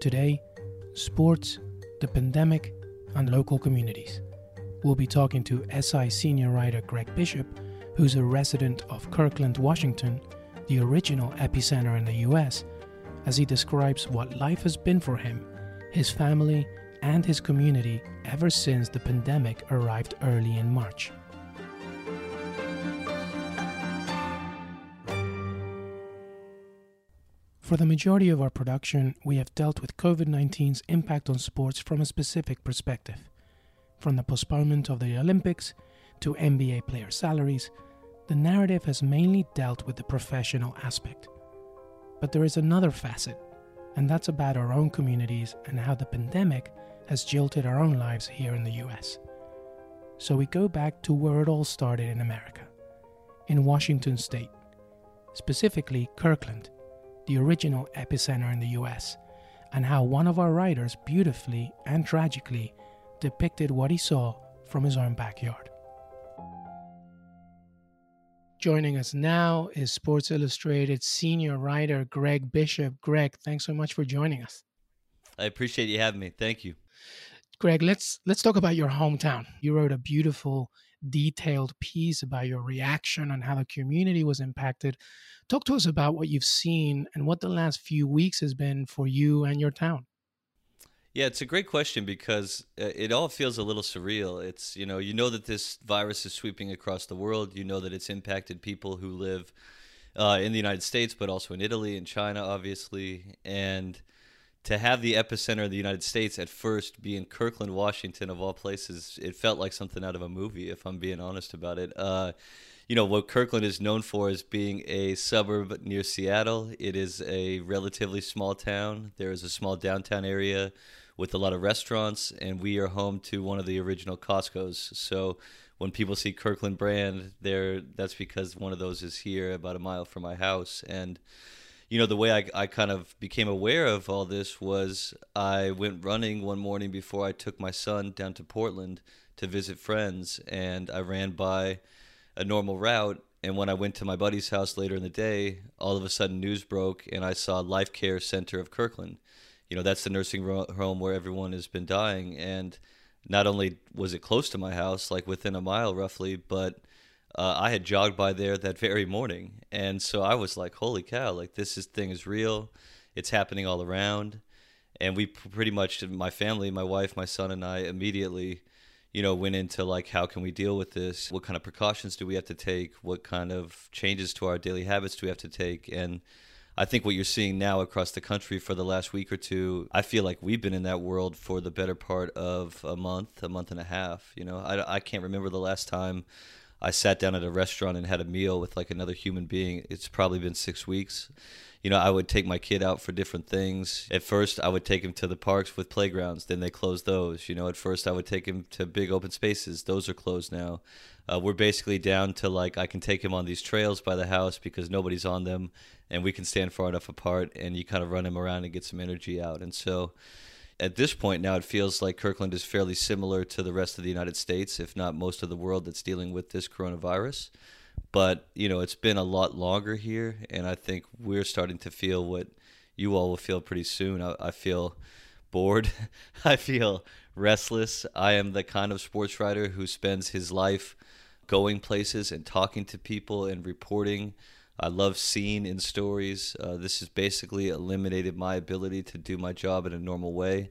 Today, sports, the pandemic, and local communities. We'll be talking to SI senior writer Greg Bishop, who's a resident of Kirkland, Washington, the original epicenter in the US, as he describes what life has been for him, his family, and his community ever since the pandemic arrived early in March. For the majority of our production, we have dealt with COVID 19's impact on sports from a specific perspective. From the postponement of the Olympics to NBA player salaries, the narrative has mainly dealt with the professional aspect. But there is another facet, and that's about our own communities and how the pandemic has jilted our own lives here in the US. So we go back to where it all started in America, in Washington state, specifically Kirkland the original epicenter in the US, and how one of our writers beautifully and tragically depicted what he saw from his own backyard. Joining us now is Sports Illustrated senior writer Greg Bishop. Greg, thanks so much for joining us. I appreciate you having me. Thank you. Greg, let's let's talk about your hometown. You wrote a beautiful detailed piece about your reaction and how the community was impacted. Talk to us about what you've seen and what the last few weeks has been for you and your town. Yeah, it's a great question because uh, it all feels a little surreal. It's, you know, you know that this virus is sweeping across the world. You know that it's impacted people who live uh, in the United States, but also in Italy and China, obviously. And to have the epicenter of the United States at first be in Kirkland, Washington, of all places, it felt like something out of a movie, if I'm being honest about it. Uh, you know, what Kirkland is known for is being a suburb near Seattle. It is a relatively small town. There is a small downtown area with a lot of restaurants, and we are home to one of the original Costco's. So when people see Kirkland brand, there that's because one of those is here about a mile from my house. And you know, the way I, I kind of became aware of all this was I went running one morning before I took my son down to Portland to visit friends, and I ran by a normal route. And when I went to my buddy's house later in the day, all of a sudden news broke, and I saw Life Care Center of Kirkland. You know, that's the nursing home where everyone has been dying. And not only was it close to my house, like within a mile roughly, but uh, I had jogged by there that very morning, and so I was like, "Holy cow! Like this is, thing is real. It's happening all around." And we pretty much, my family, my wife, my son, and I, immediately, you know, went into like, how can we deal with this? What kind of precautions do we have to take? What kind of changes to our daily habits do we have to take? And I think what you're seeing now across the country for the last week or two, I feel like we've been in that world for the better part of a month, a month and a half. You know, I, I can't remember the last time I sat down at a restaurant and had a meal with like another human being. It's probably been six weeks. You know, I would take my kid out for different things. At first, I would take him to the parks with playgrounds. Then they closed those. You know, at first, I would take him to big open spaces. Those are closed now. Uh, we're basically down to like I can take him on these trails by the house because nobody's on them, and we can stand far enough apart, and you kind of run him around and get some energy out. And so, at this point now, it feels like Kirkland is fairly similar to the rest of the United States, if not most of the world that's dealing with this coronavirus. But, you know, it's been a lot longer here, and I think we're starting to feel what you all will feel pretty soon. I, I feel bored. I feel restless. I am the kind of sports writer who spends his life going places and talking to people and reporting I love seeing in stories. Uh, this has basically eliminated my ability to do my job in a normal way.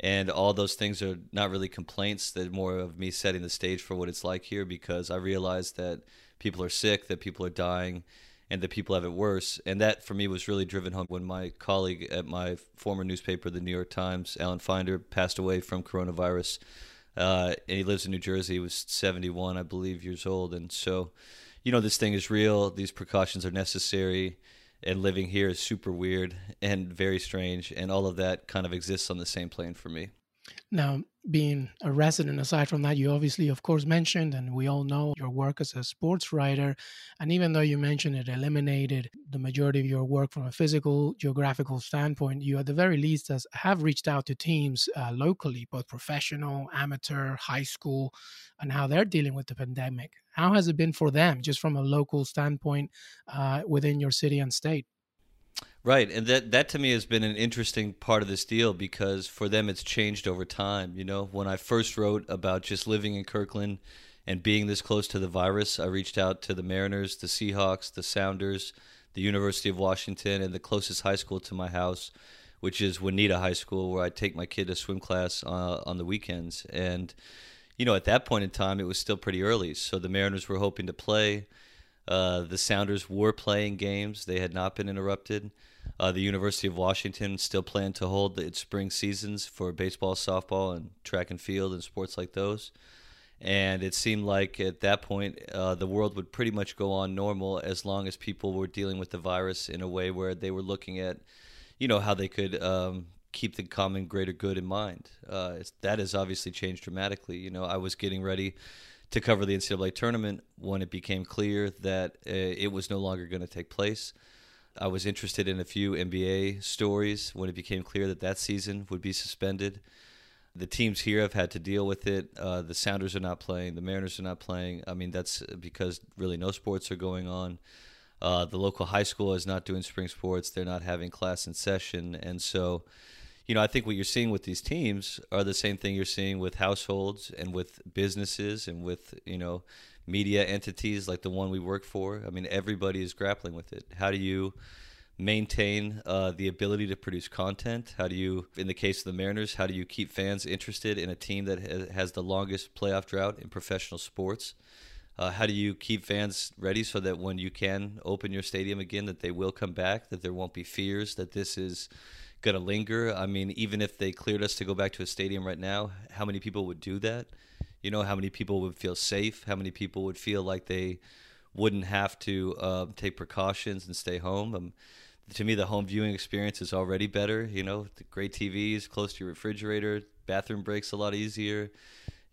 And all those things are not really complaints, they're more of me setting the stage for what it's like here because I realize that people are sick, that people are dying, and that people have it worse. And that for me was really driven home when my colleague at my former newspaper, the New York Times, Alan Finder, passed away from coronavirus. Uh, and he lives in New Jersey. He was 71, I believe, years old. And so you know this thing is real. These precautions are necessary, and living here is super weird and very strange, and all of that kind of exists on the same plane for me. Now, being a resident, aside from that, you obviously, of course, mentioned, and we all know your work as a sports writer. And even though you mentioned it eliminated the majority of your work from a physical, geographical standpoint, you at the very least has, have reached out to teams uh, locally, both professional, amateur, high school, and how they're dealing with the pandemic. How has it been for them, just from a local standpoint uh, within your city and state? Right, and that that to me has been an interesting part of this deal because for them it's changed over time. You know, when I first wrote about just living in Kirkland and being this close to the virus, I reached out to the Mariners, the Seahawks, the Sounders, the University of Washington, and the closest high school to my house, which is Juanita High School, where I take my kid to swim class uh, on the weekends. And you know, at that point in time, it was still pretty early, so the Mariners were hoping to play. Uh, the Sounders were playing games; they had not been interrupted. Uh, the University of Washington still planned to hold its spring seasons for baseball, softball, and track and field and sports like those. And it seemed like at that point, uh, the world would pretty much go on normal as long as people were dealing with the virus in a way where they were looking at, you know, how they could um, keep the common greater good in mind. Uh, that has obviously changed dramatically. You know, I was getting ready to cover the NCAA tournament when it became clear that uh, it was no longer going to take place. I was interested in a few NBA stories when it became clear that that season would be suspended. The teams here have had to deal with it. Uh, the Sounders are not playing. The Mariners are not playing. I mean, that's because really no sports are going on. Uh, the local high school is not doing spring sports. They're not having class in session. And so, you know, I think what you're seeing with these teams are the same thing you're seeing with households and with businesses and with, you know, media entities like the one we work for. I mean, everybody is grappling with it. How do you maintain uh, the ability to produce content? How do you, in the case of the Mariners, how do you keep fans interested in a team that has the longest playoff drought in professional sports? Uh, how do you keep fans ready so that when you can open your stadium again, that they will come back, that there won't be fears that this is going to linger? I mean, even if they cleared us to go back to a stadium right now, how many people would do that? You know, how many people would feel safe? How many people would feel like they wouldn't have to uh, take precautions and stay home? Um, to me, the home viewing experience is already better. You know, great TVs close to your refrigerator, bathroom breaks a lot easier.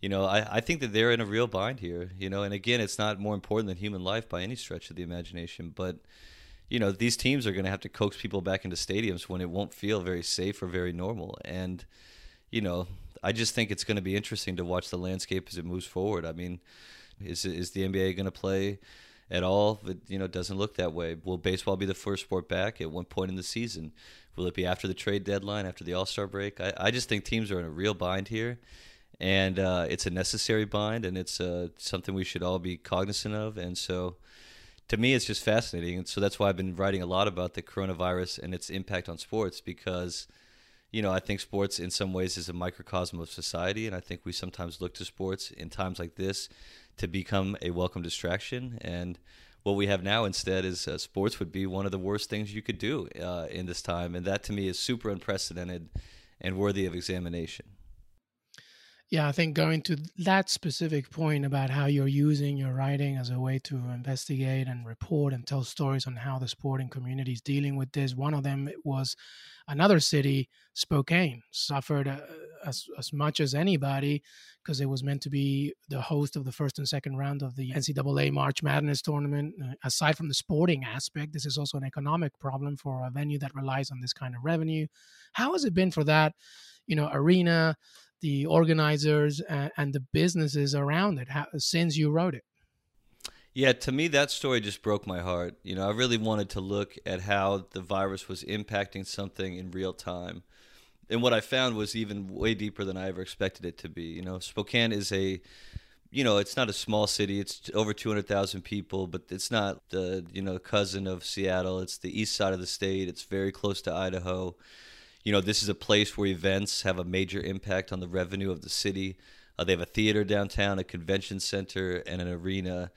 You know, I, I think that they're in a real bind here. You know, and again, it's not more important than human life by any stretch of the imagination. But, you know, these teams are going to have to coax people back into stadiums when it won't feel very safe or very normal. And, you know, I just think it's going to be interesting to watch the landscape as it moves forward. I mean, is is the NBA going to play at all? It you know doesn't look that way. Will baseball be the first sport back at one point in the season? Will it be after the trade deadline, after the All Star break? I, I just think teams are in a real bind here, and uh, it's a necessary bind, and it's uh, something we should all be cognizant of. And so, to me, it's just fascinating. And so that's why I've been writing a lot about the coronavirus and its impact on sports because you know, I think sports in some ways is a microcosm of society, and I think we sometimes look to sports in times like this to become a welcome distraction. And what we have now instead is uh, sports would be one of the worst things you could do uh, in this time, and that to me is super unprecedented and worthy of examination. Yeah, I think going to that specific point about how you're using your writing as a way to investigate and report and tell stories on how the sporting community is dealing with this. One of them was another city, Spokane, suffered uh, as, as much as anybody because it was meant to be the host of the first and second round of the NCAA March Madness tournament. Uh, aside from the sporting aspect, this is also an economic problem for a venue that relies on this kind of revenue. How has it been for that, you know, arena? The organizers and, the businesses around it how, since you wrote it. Yeah, to me, that story just broke my heart. You know, I really wanted to look at how the virus was impacting something in real time. And what I found was even way deeper than I ever expected it to be. You know, Spokane is a, you know, it's not a small city. It's over 200,000 people, but it's not the, you know, cousin of Seattle. It's the east side of the state. It's very close to Idaho you know, this is a place where events have a major impact on the revenue of the city. Uh, they have a theater downtown, a convention center, and an arena.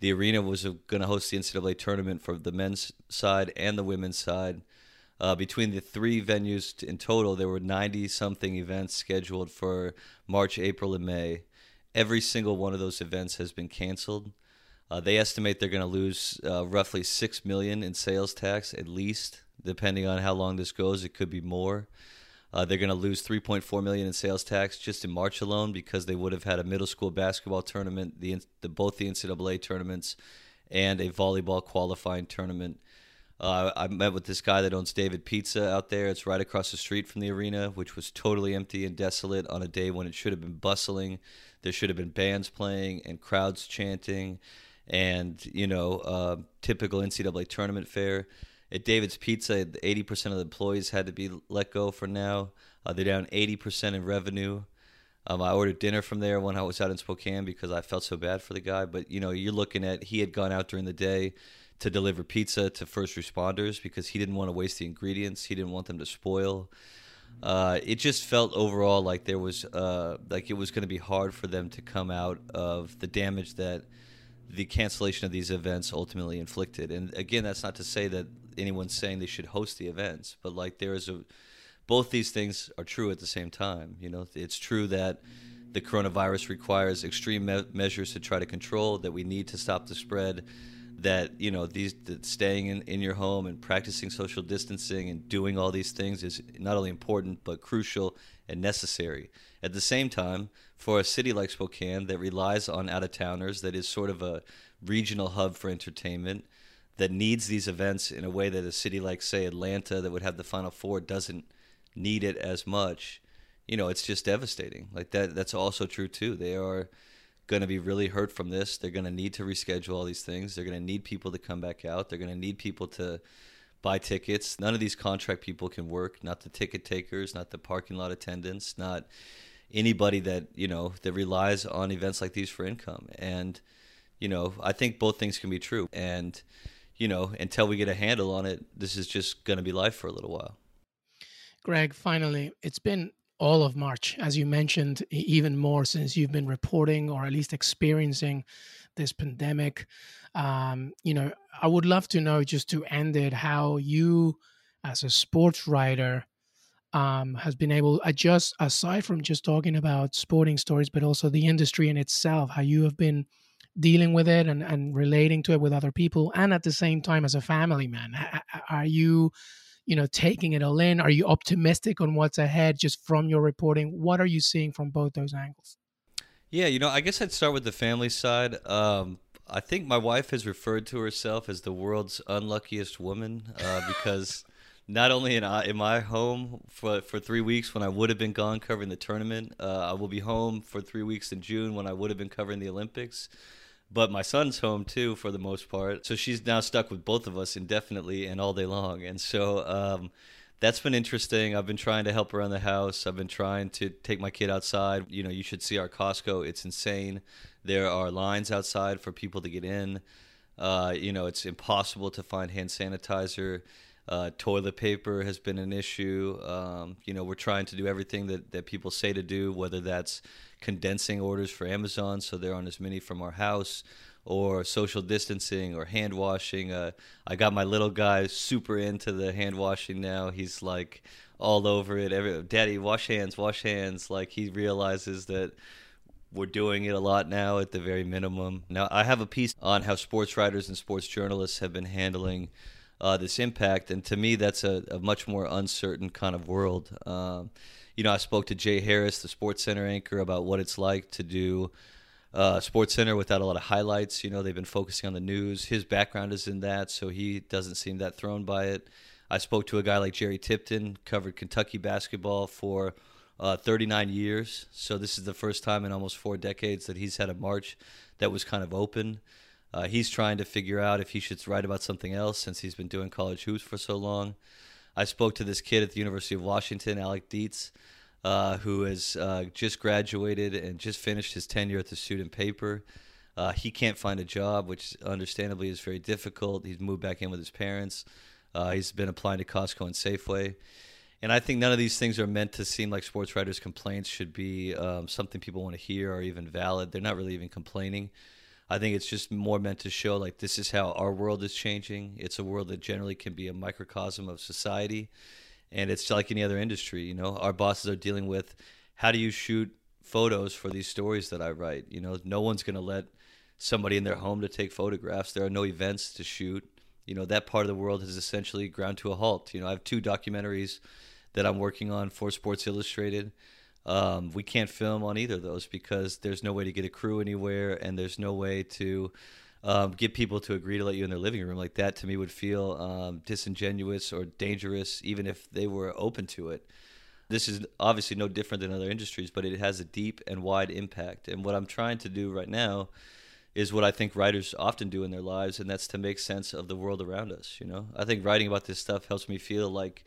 The arena was going to host the NCAA tournament for the men's side and the women's side. Uh, between the three venues in total, there were 90 something events scheduled for March, April, and May. Every single one of those events has been canceled. Uh, they estimate they're going to lose uh, roughly six million in sales tax at least depending on how long this goes. It could be more. Uh, they're going to lose 3.4 million in sales tax just in March alone because they would have had a middle school basketball tournament, the, the both the NCAA tournaments, and a volleyball qualifying tournament. Uh, I met with this guy that owns David Pizza out there. It's right across the street from the arena, which was totally empty and desolate on a day when it should have been bustling. There should have been bands playing and crowds chanting, and you know, uh, typical NCAA tournament fare at David's Pizza, 80% of the employees had to be let go for now. Uh, they're down 80% in revenue. Um, I ordered dinner from there when I was out in Spokane because I felt so bad for the guy. But you know, you're looking at he had gone out during the day to deliver pizza to first responders because he didn't want to waste the ingredients. He didn't want them to spoil. Uh, it just felt overall like there was uh, like it was going to be hard for them to come out of the damage that the cancellation of these events ultimately inflicted. And again, that's not to say that anyone's saying they should host the events, but like there is a both these things are true at the same time. You know, it's true that the coronavirus requires extreme me- measures to try to control that we need to stop the spread that you know these that staying in, in your home and practicing social distancing and doing all these things is not only important but crucial and necessary at the same time for a city like spokane that relies on out-of-towners that is sort of a regional hub for entertainment that needs these events in a way that a city like say Atlanta that would have the Final Four doesn't need it as much. You know, it's just devastating. Like that. That's also true too. They are going to be really hurt from this. They're going to need to reschedule all these things. They're going to need people to come back out. They're going to need people to buy tickets. None of these contract people can work. Not the ticket takers. Not the parking lot attendants. Not anybody that you know that relies on events like these for income. And you know, I think both things can be true. And you know, until we get a handle on it, this is just going to be life for a little while. Greg, finally, it's been all of March, as you mentioned, even more since you've been reporting or at least experiencing this pandemic. Um, you know, I would love to know just to end it how you, as a sports writer, um, has been able adjust aside from just talking about sporting stories, but also the industry in itself, how you have been dealing with it and, and relating to it with other people and at the same time as a family man. Are you you know taking it all in? Are you optimistic on what's ahead just from your reporting? What are you seeing from both those angles? Yeah you know i guess i'd start with the family side. Um, i think my wife has referred to herself as the world's unluckiest woman uh, because not only in, in my home for, for three weeks when I would have been gone covering the tournament, uh, I will be home for three weeks in June when I would have been covering the Olympics but my son's home too for the most part. So she's now stuck with both of us indefinitely and all day long. And so um, that's been interesting. I've been trying to help around the house. I've been trying to take my kid outside. You know, you should see our Costco. It's insane. There are lines outside for people to get in. Uh, you know, it's impossible to find hand sanitizer. Uh, toilet paper has been an issue. Um, you know, we're trying to do everything that, that people say to do, whether that's condensing orders for Amazon so there aren't as many from our house, or social distancing or hand washing. Uh, I got my little guy super into the hand washing now. He's like all over it. Every daddy, wash hands, wash hands. Like he realizes that we're doing it a lot now at the very minimum. Now I have a piece on how sports writers and sports journalists have been handling uh, this impact, and to me, that's a, a, much more uncertain kind of world. Um, you know, I spoke to Jay Harris, the Sports Center anchor, about what it's like to do uh, Sports Center without a lot of highlights. You know, they've been focusing on the news. His background is in that, so he doesn't seem that thrown by it. I spoke to a guy like Jerry Tipton, covered Kentucky basketball for uh, 39 years. So this is the first time in almost four decades that he's had a March that was kind of open. Uh, he's trying to figure out if he should write about something else since he's been doing college hoops for so long. I spoke to this kid at the University of Washington, Alec Dietz, uh, who has uh, just graduated and just finished his tenure at the student paper. Uh, he can't find a job, which understandably is very difficult. He's moved back in with his parents. Uh, he's been applying to Costco and Safeway. And I think none of these things are meant to seem like sports writers' complaints should be um, something people want to hear or even valid. They're not really even complaining. I think it's just more meant to show like this is how our world is changing. It's a world that generally can be a microcosm of society, and it's like any other industry. You know, our bosses are dealing with how do you shoot photos for these stories that I write. You know, no one's going to let somebody in their home to take photographs. There are no events to shoot. You know, that part of the world has essentially ground to a halt. You know, I have two documentaries that I'm working on for Sports Illustrated. Um, we can't film on either of those because there's no way to get a crew anywhere, and there's no way to um, get people to agree to let you in their living room. Like that, to me, would feel um, disingenuous or dangerous, even if they were open to it. This is obviously no different than other industries, but it has a deep and wide impact. And what I'm trying to do right now is what I think writers often do in their lives, and that's to make sense of the world around us. You know, I think writing about this stuff helps me feel like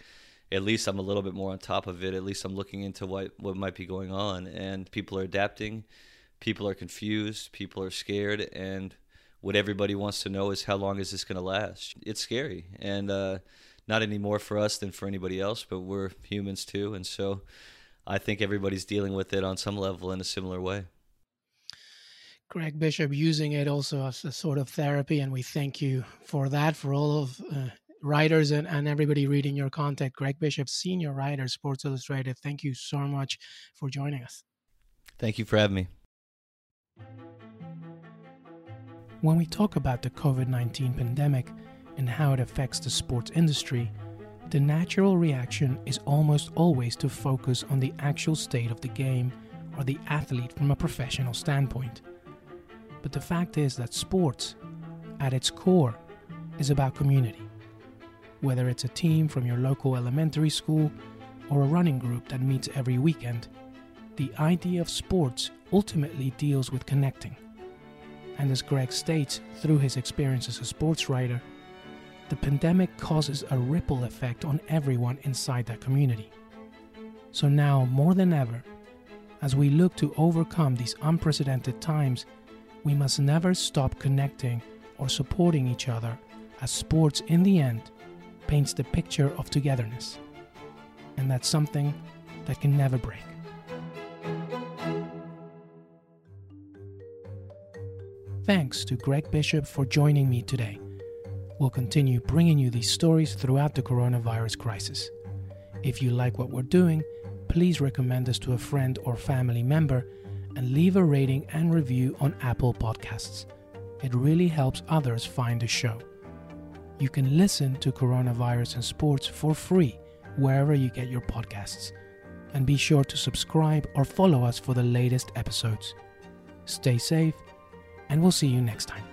at least I'm a little bit more on top of it. At least I'm looking into what what might be going on, and people are adapting, people are confused, people are scared, and what everybody wants to know is how long is this going to last? It's scary, and uh, not any more for us than for anybody else, but we're humans too, and so I think everybody's dealing with it on some level in a similar way. Greg Bishop using it also as a sort of therapy, and we thank you for that, for all of uh, writers and, and everybody reading your content. Greg Bishop, senior writer, Sports Illustrated, thank you so much for joining us. Thank you for having me. When we talk about the COVID 19 pandemic and how it affects the sports industry, the natural reaction is almost always to focus on the actual state of the game or the athlete from a professional standpoint. But the fact is that sports, at its core, is about community whether it's a team from your local elementary school or a running group that meets every weekend, the idea of sports ultimately deals with connecting. And as Greg states through his experience as a sports writer, the pandemic causes a ripple effect on everyone inside that community. So now, more than ever, as we look to overcome these unprecedented times, we must never stop connecting or supporting each other, as sports, in the end, paints the picture of togetherness. And that's something that can never break. Thanks to Greg Bishop for joining me today. We'll continue bringing you these stories throughout the coronavirus crisis. If you like what we're doing, please recommend us to a friend or family member and leave a rating and review on Apple Podcasts. It really helps others find the show. You can listen to Coronavirus and Sports for free wherever you get your podcasts. And be sure to subscribe or follow us for the latest episodes. Stay safe, and we'll see you next time.